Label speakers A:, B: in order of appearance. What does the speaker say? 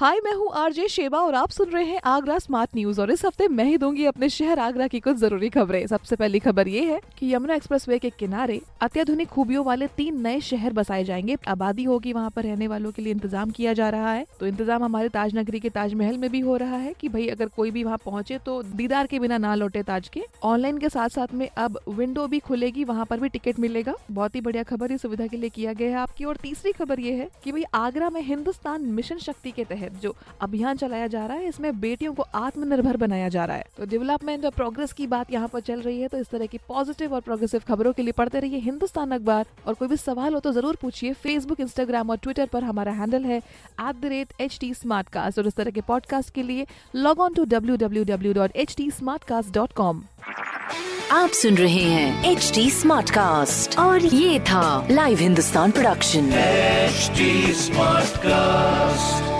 A: हाय, मैं हूँ RJ Sheba और आप सुन रहे हैं आगरा स्मार्ट न्यूज़ और इस हफ़्ते मैं ही दूँगी अपने शहर आगरा की कुछ ज़रूरी खबरें। सबसे पहली खबर ये है कि यमुना एक्सप्रेसवे के किनारे अत्याधुनिक खूबियों वाले तीन नए शहर बसाए जाएँगे। आबादी होगी वहाँ पर, रहने वालों के लिए इंतज़ाम किया जा रहा है। तो इंतज़ाम हमारे ताज नगरी के ताजमहल में भी हो रहा है की भाई, अगर कोई भी वहाँ पहुँचे तो दीदार के बिना ना लौटे ताज के। ऑनलाइन के साथ साथ में अब विंडो भी खुलेगी, वहाँ पर भी टिकट मिलेगा। बहुत ही बढ़िया खबर इस सुविधा के लिए किया गया है आपकी। और तीसरी खबर ये है की भाई, आगरा में हिंदुस्तान मिशन शक्ति के तहत जो अभियान चलाया जा रहा है इसमें बेटियों को आत्मनिर्भर बनाया जा रहा है। तो डेवलपमेंट और प्रोग्रेस की बात यहाँ पर चल रही है तो इस तरह की पॉजिटिव और प्रोग्रेसिव खबरों के लिए पढ़ते रहिए हिंदुस्तान अखबार। और कोई भी सवाल हो तो ज़रूर पूछिए फेसबुक इंस्टाग्राम और ट्विटर पर हमारा हैंडल है at the rate H T और इस तरह के पॉडकास्ट के लिए log on to W W W dot H T dot com
B: आप सुन रहे हैं एच डी स्मार्ट कास्ट और ये था live Hindustan production
C: HD Smartcast.
D: I'm